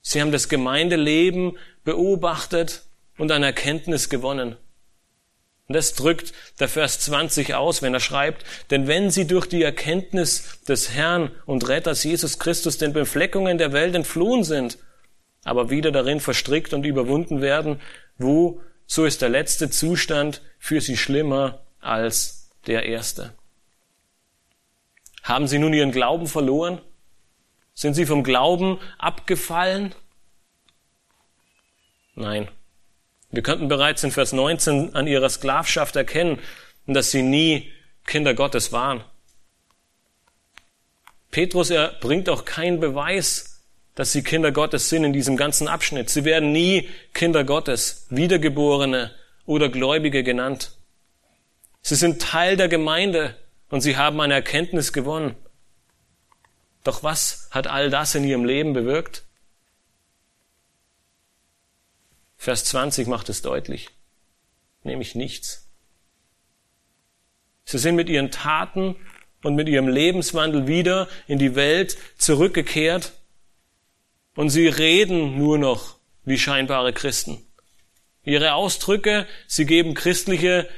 Sie haben das Gemeindeleben beobachtet und an Erkenntnis gewonnen. Und das drückt der Vers 20 aus, wenn er schreibt, denn wenn sie durch die Erkenntnis des Herrn und Retters Jesus Christus den Befleckungen der Welt entflohen sind, aber wieder darin verstrickt und überwunden werden, wo, so ist der letzte Zustand für sie schlimmer als der erste. Haben sie nun ihren Glauben verloren? Sind sie vom Glauben abgefallen? Nein. Wir könnten bereits in Vers 19 an ihrer Sklavschaft erkennen, dass sie nie Kinder Gottes waren. Petrus, er bringt auch keinen Beweis, dass sie Kinder Gottes sind in diesem ganzen Abschnitt. Sie werden nie Kinder Gottes, Wiedergeborene oder Gläubige genannt. Sie sind Teil der Gemeinde und sie haben eine Erkenntnis gewonnen. Doch was hat all das in ihrem Leben bewirkt? Vers 20 macht es deutlich, nämlich nichts. Sie sind mit ihren Taten und mit ihrem Lebenswandel wieder in die Welt zurückgekehrt und sie reden nur noch wie scheinbare Christen. Ihre Ausdrücke, sie geben christliche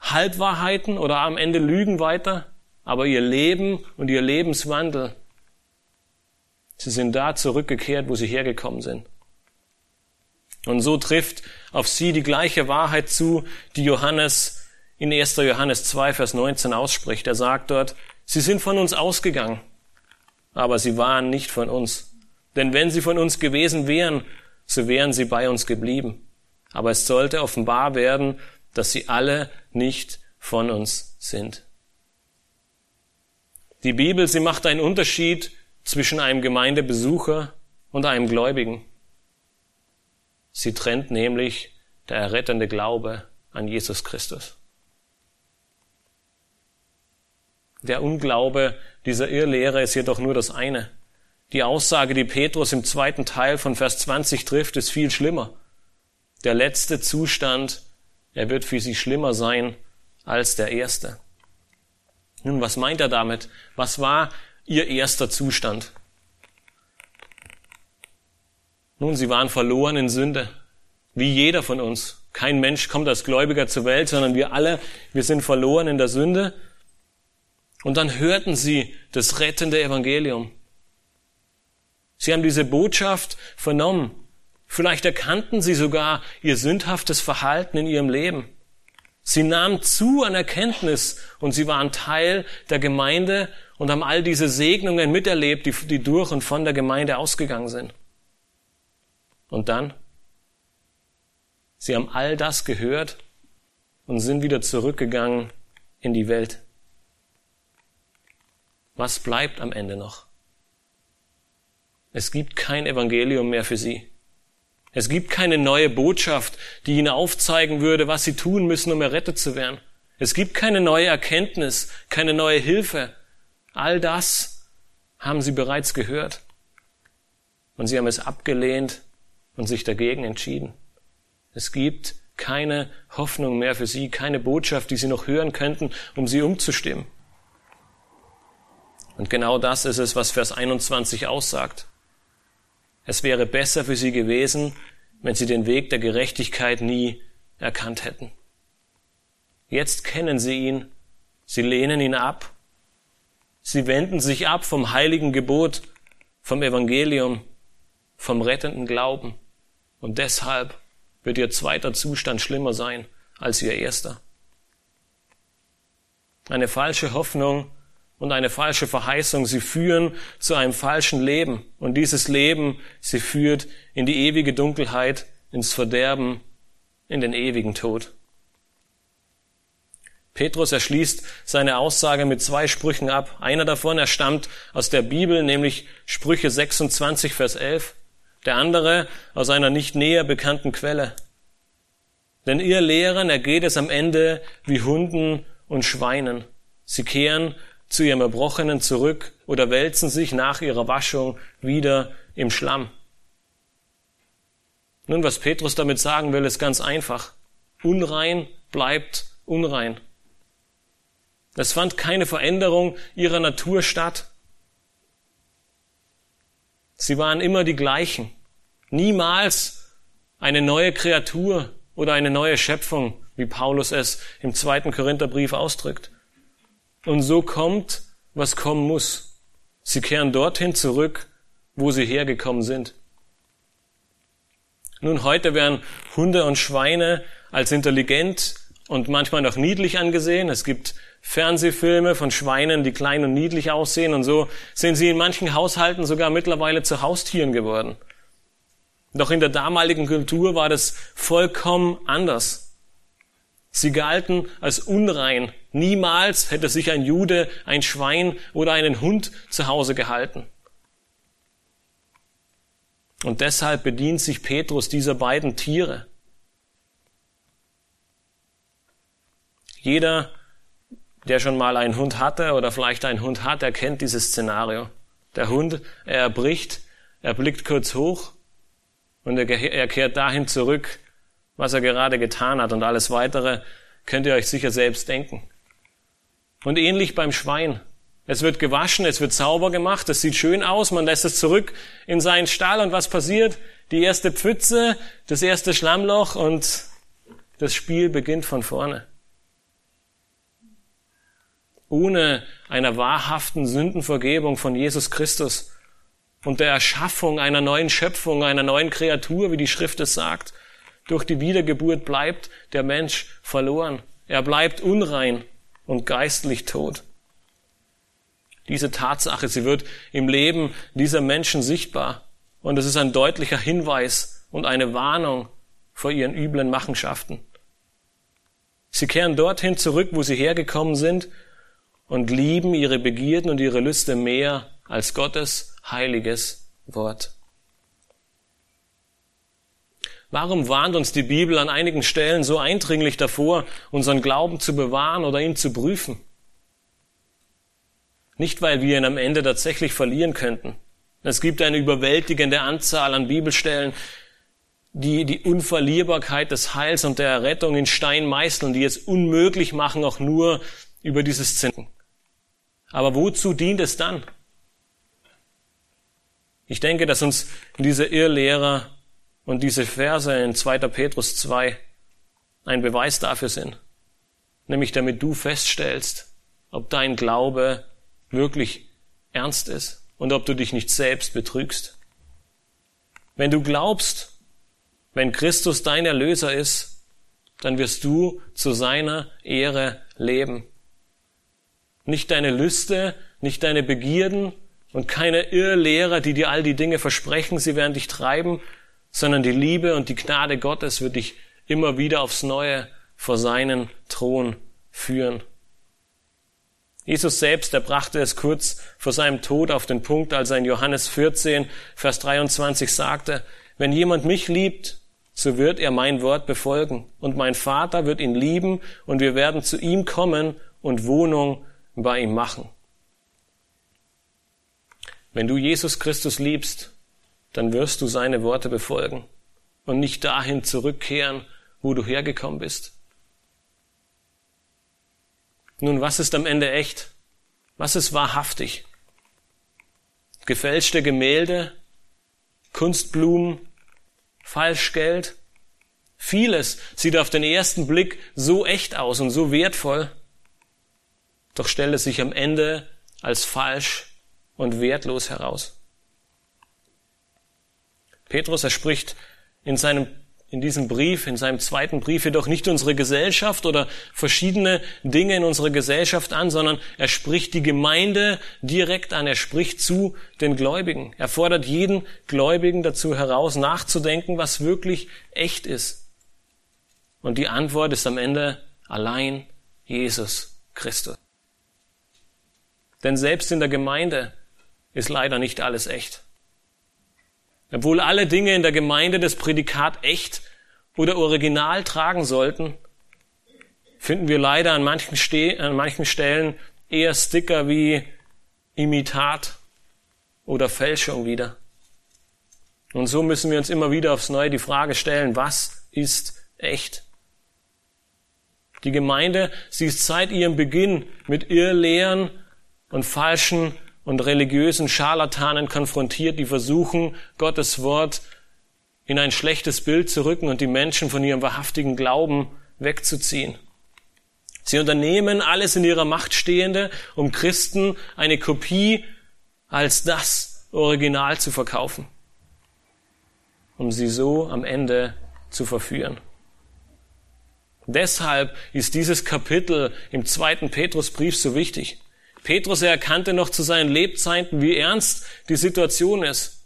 Halbwahrheiten oder am Ende Lügen weiter, aber ihr Leben und ihr Lebenswandel, sie sind da zurückgekehrt, wo sie hergekommen sind. Und so trifft auf sie die gleiche Wahrheit zu, die Johannes in 1. Johannes 2, Vers 19 ausspricht. Er sagt dort, sie sind von uns ausgegangen, aber sie waren nicht von uns. Denn wenn sie von uns gewesen wären, so wären sie bei uns geblieben. Aber es sollte offenbar werden, dass sie alle nicht von uns sind. Die Bibel, sie macht einen Unterschied zwischen einem Gemeindebesucher und einem Gläubigen. Sie trennt nämlich der errettende Glaube an Jesus Christus. Der Unglaube dieser Irrlehre ist jedoch nur das eine. Die Aussage, die Petrus im zweiten Teil von Vers 20 trifft, ist viel schlimmer. Der letzte Zustand, er wird für sie schlimmer sein als der erste. Nun, was meint er damit? Was war ihr erster Zustand? Nun, sie waren verloren in Sünde, wie jeder von uns. Kein Mensch kommt als Gläubiger zur Welt, sondern wir alle, wir sind verloren in der Sünde. Und dann hörten sie das rettende Evangelium. Sie haben diese Botschaft vernommen. Vielleicht erkannten sie sogar ihr sündhaftes Verhalten in ihrem Leben. Sie nahmen zu an Erkenntnis und sie waren Teil der Gemeinde und haben all diese Segnungen miterlebt, die, die durch und von der Gemeinde ausgegangen sind. Und dann? Sie haben all das gehört und sind wieder zurückgegangen in die Welt. Was bleibt am Ende noch? Es gibt kein Evangelium mehr für sie. Es gibt keine neue Botschaft, die ihnen aufzeigen würde, was sie tun müssen, um errettet zu werden. Es gibt keine neue Erkenntnis, keine neue Hilfe. All das haben sie bereits gehört. Und sie haben es abgelehnt und sich dagegen entschieden. Es gibt keine Hoffnung mehr für sie, keine Botschaft, die sie noch hören könnten, um sie umzustimmen. Und genau das ist es, was Vers 21 aussagt. Es wäre besser für sie gewesen, wenn sie den Weg der Gerechtigkeit nie erkannt hätten. Jetzt kennen sie ihn, sie lehnen ihn ab, sie wenden sich ab vom heiligen Gebot, vom Evangelium, vom rettenden Glauben. Und deshalb wird ihr zweiter Zustand schlimmer sein als ihr erster. Eine falsche Hoffnung und eine falsche Verheißung. Sie führen zu einem falschen Leben. Und dieses Leben, sie führt in die ewige Dunkelheit, ins Verderben, in den ewigen Tod. Petrus erschließt seine Aussage mit zwei Sprüchen ab. Einer davon, er stammt aus der Bibel, nämlich Sprüche 26, Vers 11. Der andere aus einer nicht näher bekannten Quelle. Denn ihr Lehrern ergeht es am Ende wie Hunden und Schweinen. Sie kehren zu ihrem Erbrochenen zurück oder wälzen sich nach ihrer Waschung wieder im Schlamm. Nun, was Petrus damit sagen will, ist ganz einfach. Unrein bleibt unrein. Es fand keine Veränderung ihrer Natur statt. Sie waren immer die gleichen. Niemals eine neue Kreatur oder eine neue Schöpfung, wie Paulus es im zweiten Korintherbrief ausdrückt. Und so kommt, was kommen muss. Sie kehren dorthin zurück, wo sie hergekommen sind. Nun, heute werden Hunde und Schweine als intelligent und manchmal noch niedlich angesehen. Es gibt Fernsehfilme von Schweinen, die klein und niedlich aussehen und so sind sie in manchen Haushalten sogar mittlerweile zu Haustieren geworden. Doch in der damaligen Kultur war das vollkommen anders. Sie galten als unrein. Niemals hätte sich ein Jude ein Schwein oder einen Hund zu Hause gehalten. Und deshalb bedient sich Petrus dieser beiden Tiere. Jeder, der schon mal einen Hund hatte oder vielleicht einen Hund hat, der kennt dieses Szenario. Der Hund, er bricht, er blickt kurz hoch und er kehrt dahin zurück, was er gerade getan hat und alles weitere könnt ihr euch sicher selbst denken. Und ähnlich beim Schwein. Es wird gewaschen, es wird sauber gemacht, es sieht schön aus, man lässt es zurück in seinen Stall und was passiert? Die erste Pfütze, das erste Schlammloch und das Spiel beginnt von vorne. Ohne einer wahrhaften Sündenvergebung von Jesus Christus und der Erschaffung einer neuen Schöpfung, einer neuen Kreatur, wie die Schrift es sagt, durch die Wiedergeburt bleibt der Mensch verloren. Er bleibt unrein und geistlich tot. Diese Tatsache, sie wird im Leben dieser Menschen sichtbar. Und es ist ein deutlicher Hinweis und eine Warnung vor ihren üblen Machenschaften. Sie kehren dorthin zurück, wo sie hergekommen sind und lieben ihre Begierden und ihre Lüste mehr als Gottes heiliges Wort. Warum warnt uns die Bibel an einigen Stellen so eindringlich davor, unseren Glauben zu bewahren oder ihn zu prüfen? Nicht, weil wir ihn am Ende tatsächlich verlieren könnten. Es gibt eine überwältigende Anzahl an Bibelstellen, die die Unverlierbarkeit des Heils und der Errettung in Stein meißeln, die es unmöglich machen, auch nur über dieses Zinken. Aber wozu dient es dann? Ich denke, dass uns diese Irrlehrer und diese Verse in 2. Petrus 2 ein Beweis dafür sind. Nämlich damit du feststellst, ob dein Glaube wirklich ernst ist und ob du dich nicht selbst betrügst. Wenn du glaubst, wenn Christus dein Erlöser ist, dann wirst du zu seiner Ehre leben. Nicht deine Lüste, nicht deine Begierden und keine Irrlehrer, die dir all die Dinge versprechen, sie werden dich treiben, sondern die Liebe und die Gnade Gottes wird dich immer wieder aufs Neue vor seinen Thron führen. Jesus selbst, er brachte es kurz vor seinem Tod auf den Punkt, als er in Johannes 14, Vers 23 sagte, wenn jemand mich liebt, so wird er mein Wort befolgen. Und mein Vater wird ihn lieben und wir werden zu ihm kommen und Wohnung bei ihm machen. Wenn du Jesus Christus liebst, dann wirst du seine Worte befolgen und nicht dahin zurückkehren, wo du hergekommen bist. Nun, was ist am Ende echt? Was ist wahrhaftig? Gefälschte Gemälde, Kunstblumen, Falschgeld? Vieles sieht auf den ersten Blick so echt aus und so wertvoll, doch stellt es sich am Ende als falsch und wertlos heraus. Petrus, er spricht in seinem in diesem Brief, in seinem zweiten Brief jedoch nicht unsere Gesellschaft oder verschiedene Dinge in unserer Gesellschaft an, sondern er spricht die Gemeinde direkt an. Er spricht zu den Gläubigen. Er fordert jeden Gläubigen dazu heraus, nachzudenken, was wirklich echt ist. Und die Antwort ist am Ende allein Jesus Christus. Denn selbst in der Gemeinde ist leider nicht alles echt. Obwohl alle Dinge in der Gemeinde das Prädikat echt oder original tragen sollten, finden wir leider an manchen, Ste an manchen Stellen eher Sticker wie Imitat oder Fälschung wieder. Und so müssen wir uns immer wieder aufs Neue die Frage stellen, was ist echt? Die Gemeinde, sie ist seit ihrem Beginn mit Irrlehren und falschen und religiösen Scharlatanen konfrontiert, die versuchen, Gottes Wort in ein schlechtes Bild zu rücken und die Menschen von ihrem wahrhaftigen Glauben wegzuziehen. Sie unternehmen alles in ihrer Macht Stehende, um Christen eine Kopie als das Original zu verkaufen, um sie so am Ende zu verführen. Deshalb ist dieses Kapitel im zweiten Petrusbrief so wichtig. Petrus erkannte noch zu seinen Lebzeiten, wie ernst die Situation ist.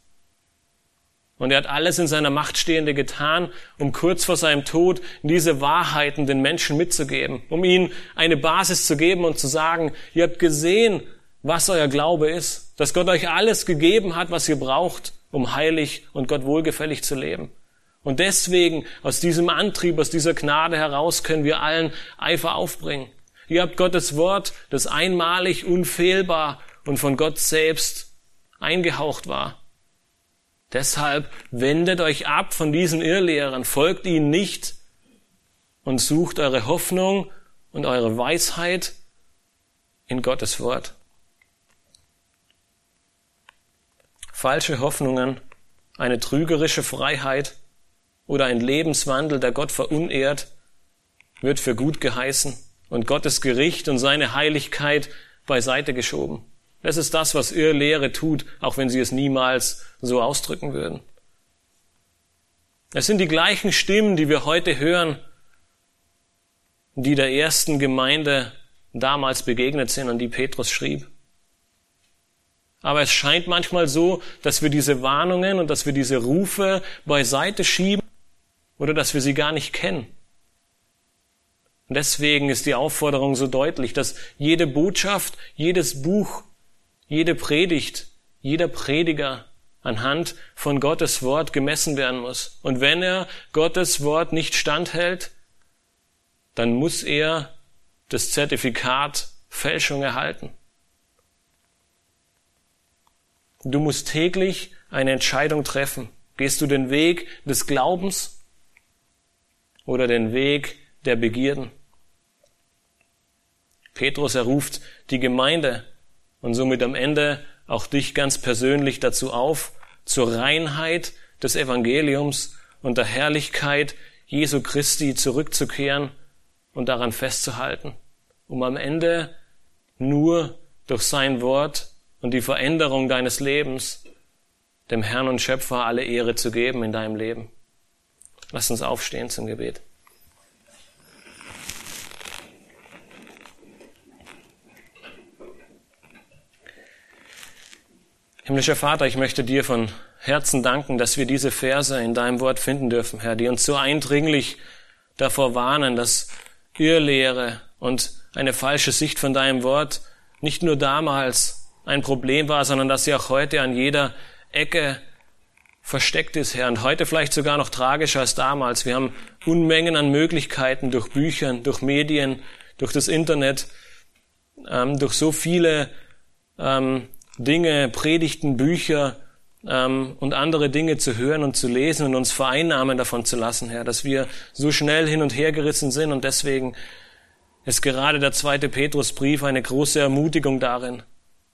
Und er hat alles in seiner Macht Stehende getan, um kurz vor seinem Tod diese Wahrheiten den Menschen mitzugeben, um ihnen eine Basis zu geben und zu sagen, ihr habt gesehen, was euer Glaube ist, dass Gott euch alles gegeben hat, was ihr braucht, um heilig und Gott wohlgefällig zu leben. Und deswegen, aus diesem Antrieb, aus dieser Gnade heraus, können wir allen Eifer aufbringen. Ihr habt Gottes Wort, das einmalig, unfehlbar und von Gott selbst eingehaucht war. Deshalb wendet euch ab von diesen Irrlehrern, folgt ihnen nicht und sucht eure Hoffnung und eure Weisheit in Gottes Wort. Falsche Hoffnungen, eine trügerische Freiheit oder ein Lebenswandel, der Gott verunehrt, wird für gut geheißen und Gottes Gericht und seine Heiligkeit beiseite geschoben. Das ist das, was Irrlehre tut, auch wenn sie es niemals so ausdrücken würden. Es sind die gleichen Stimmen, die wir heute hören, die der ersten Gemeinde damals begegnet sind und die Petrus schrieb. Aber es scheint manchmal so, dass wir diese Warnungen und dass wir diese Rufe beiseite schieben oder dass wir sie gar nicht kennen. Und deswegen ist die Aufforderung so deutlich, dass jede Botschaft, jedes Buch, jede Predigt, jeder Prediger anhand von Gottes Wort gemessen werden muss. Und wenn er Gottes Wort nicht standhält, dann muss er das Zertifikat Fälschung erhalten. Du musst täglich eine Entscheidung treffen. Gehst du den Weg des Glaubens oder den Weg der Begierden. Petrus erruft die Gemeinde und somit am Ende auch dich ganz persönlich dazu auf, zur Reinheit des Evangeliums und der Herrlichkeit Jesu Christi zurückzukehren und daran festzuhalten, um am Ende nur durch sein Wort und die Veränderung deines Lebens dem Herrn und Schöpfer alle Ehre zu geben in deinem Leben. Lass uns aufstehen zum Gebet. Himmlischer Vater, ich möchte dir von Herzen danken, dass wir diese Verse in deinem Wort finden dürfen, Herr, die uns so eindringlich davor warnen, dass Irrlehre und eine falsche Sicht von deinem Wort nicht nur damals ein Problem war, sondern dass sie auch heute an jeder Ecke versteckt ist, Herr, und heute vielleicht sogar noch tragischer als damals. Wir haben Unmengen an Möglichkeiten durch Büchern, durch Medien, durch das Internet, ähm, durch so viele ähm, Dinge, Predigten, Bücher ähm, und andere Dinge zu hören und zu lesen und uns vereinnahmen davon zu lassen, Herr, dass wir so schnell hin und her gerissen sind und deswegen ist gerade der zweite Petrusbrief eine große Ermutigung darin,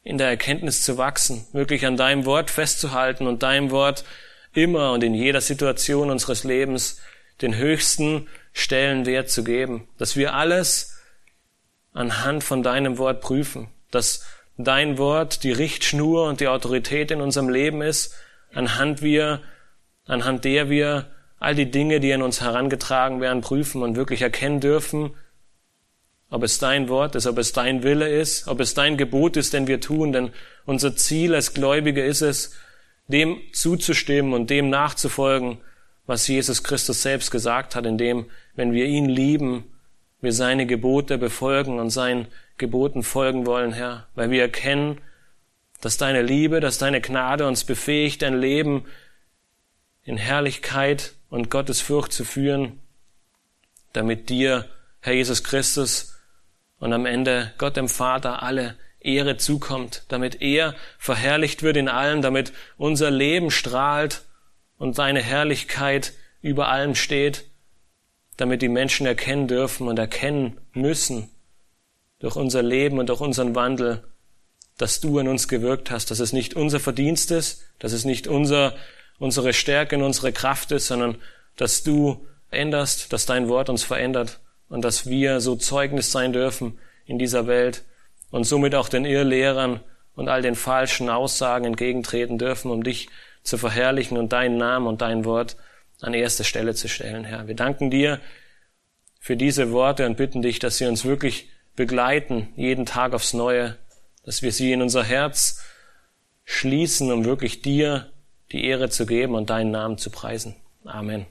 in der Erkenntnis zu wachsen, wirklich an deinem Wort festzuhalten und deinem Wort immer und in jeder Situation unseres Lebens den höchsten Stellenwert zu geben, dass wir alles anhand von deinem Wort prüfen, dass dein Wort die Richtschnur und die Autorität in unserem Leben ist, anhand wir, anhand der wir all die Dinge, die an uns herangetragen werden, prüfen und wirklich erkennen dürfen, ob es dein Wort ist, ob es dein Wille ist, ob es dein Gebot ist, den wir tun, denn unser Ziel als Gläubige ist es, dem zuzustimmen und dem nachzufolgen, was Jesus Christus selbst gesagt hat, indem, wenn wir ihn lieben, wir seine Gebote befolgen und seinen Geboten folgen wollen, Herr, weil wir erkennen, dass deine Liebe, dass deine Gnade uns befähigt, ein Leben in Herrlichkeit und Gottes Furcht zu führen, damit dir, Herr Jesus Christus, und am Ende Gott dem Vater alle Ehre zukommt, damit er verherrlicht wird in allem, damit unser Leben strahlt und seine Herrlichkeit über allem steht damit die Menschen erkennen dürfen und erkennen müssen durch unser Leben und durch unseren Wandel, dass du in uns gewirkt hast, dass es nicht unser Verdienst ist, dass es nicht unser, unsere Stärke und unsere Kraft ist, sondern dass du änderst, dass dein Wort uns verändert und dass wir so Zeugnis sein dürfen in dieser Welt und somit auch den Irrlehrern und all den falschen Aussagen entgegentreten dürfen, um dich zu verherrlichen und deinen Namen und dein Wort an erste Stelle zu stellen, Herr. Wir danken dir für diese Worte und bitten dich, dass sie uns wirklich begleiten, jeden Tag aufs Neue, dass wir sie in unser Herz schließen, um wirklich dir die Ehre zu geben und deinen Namen zu preisen. Amen.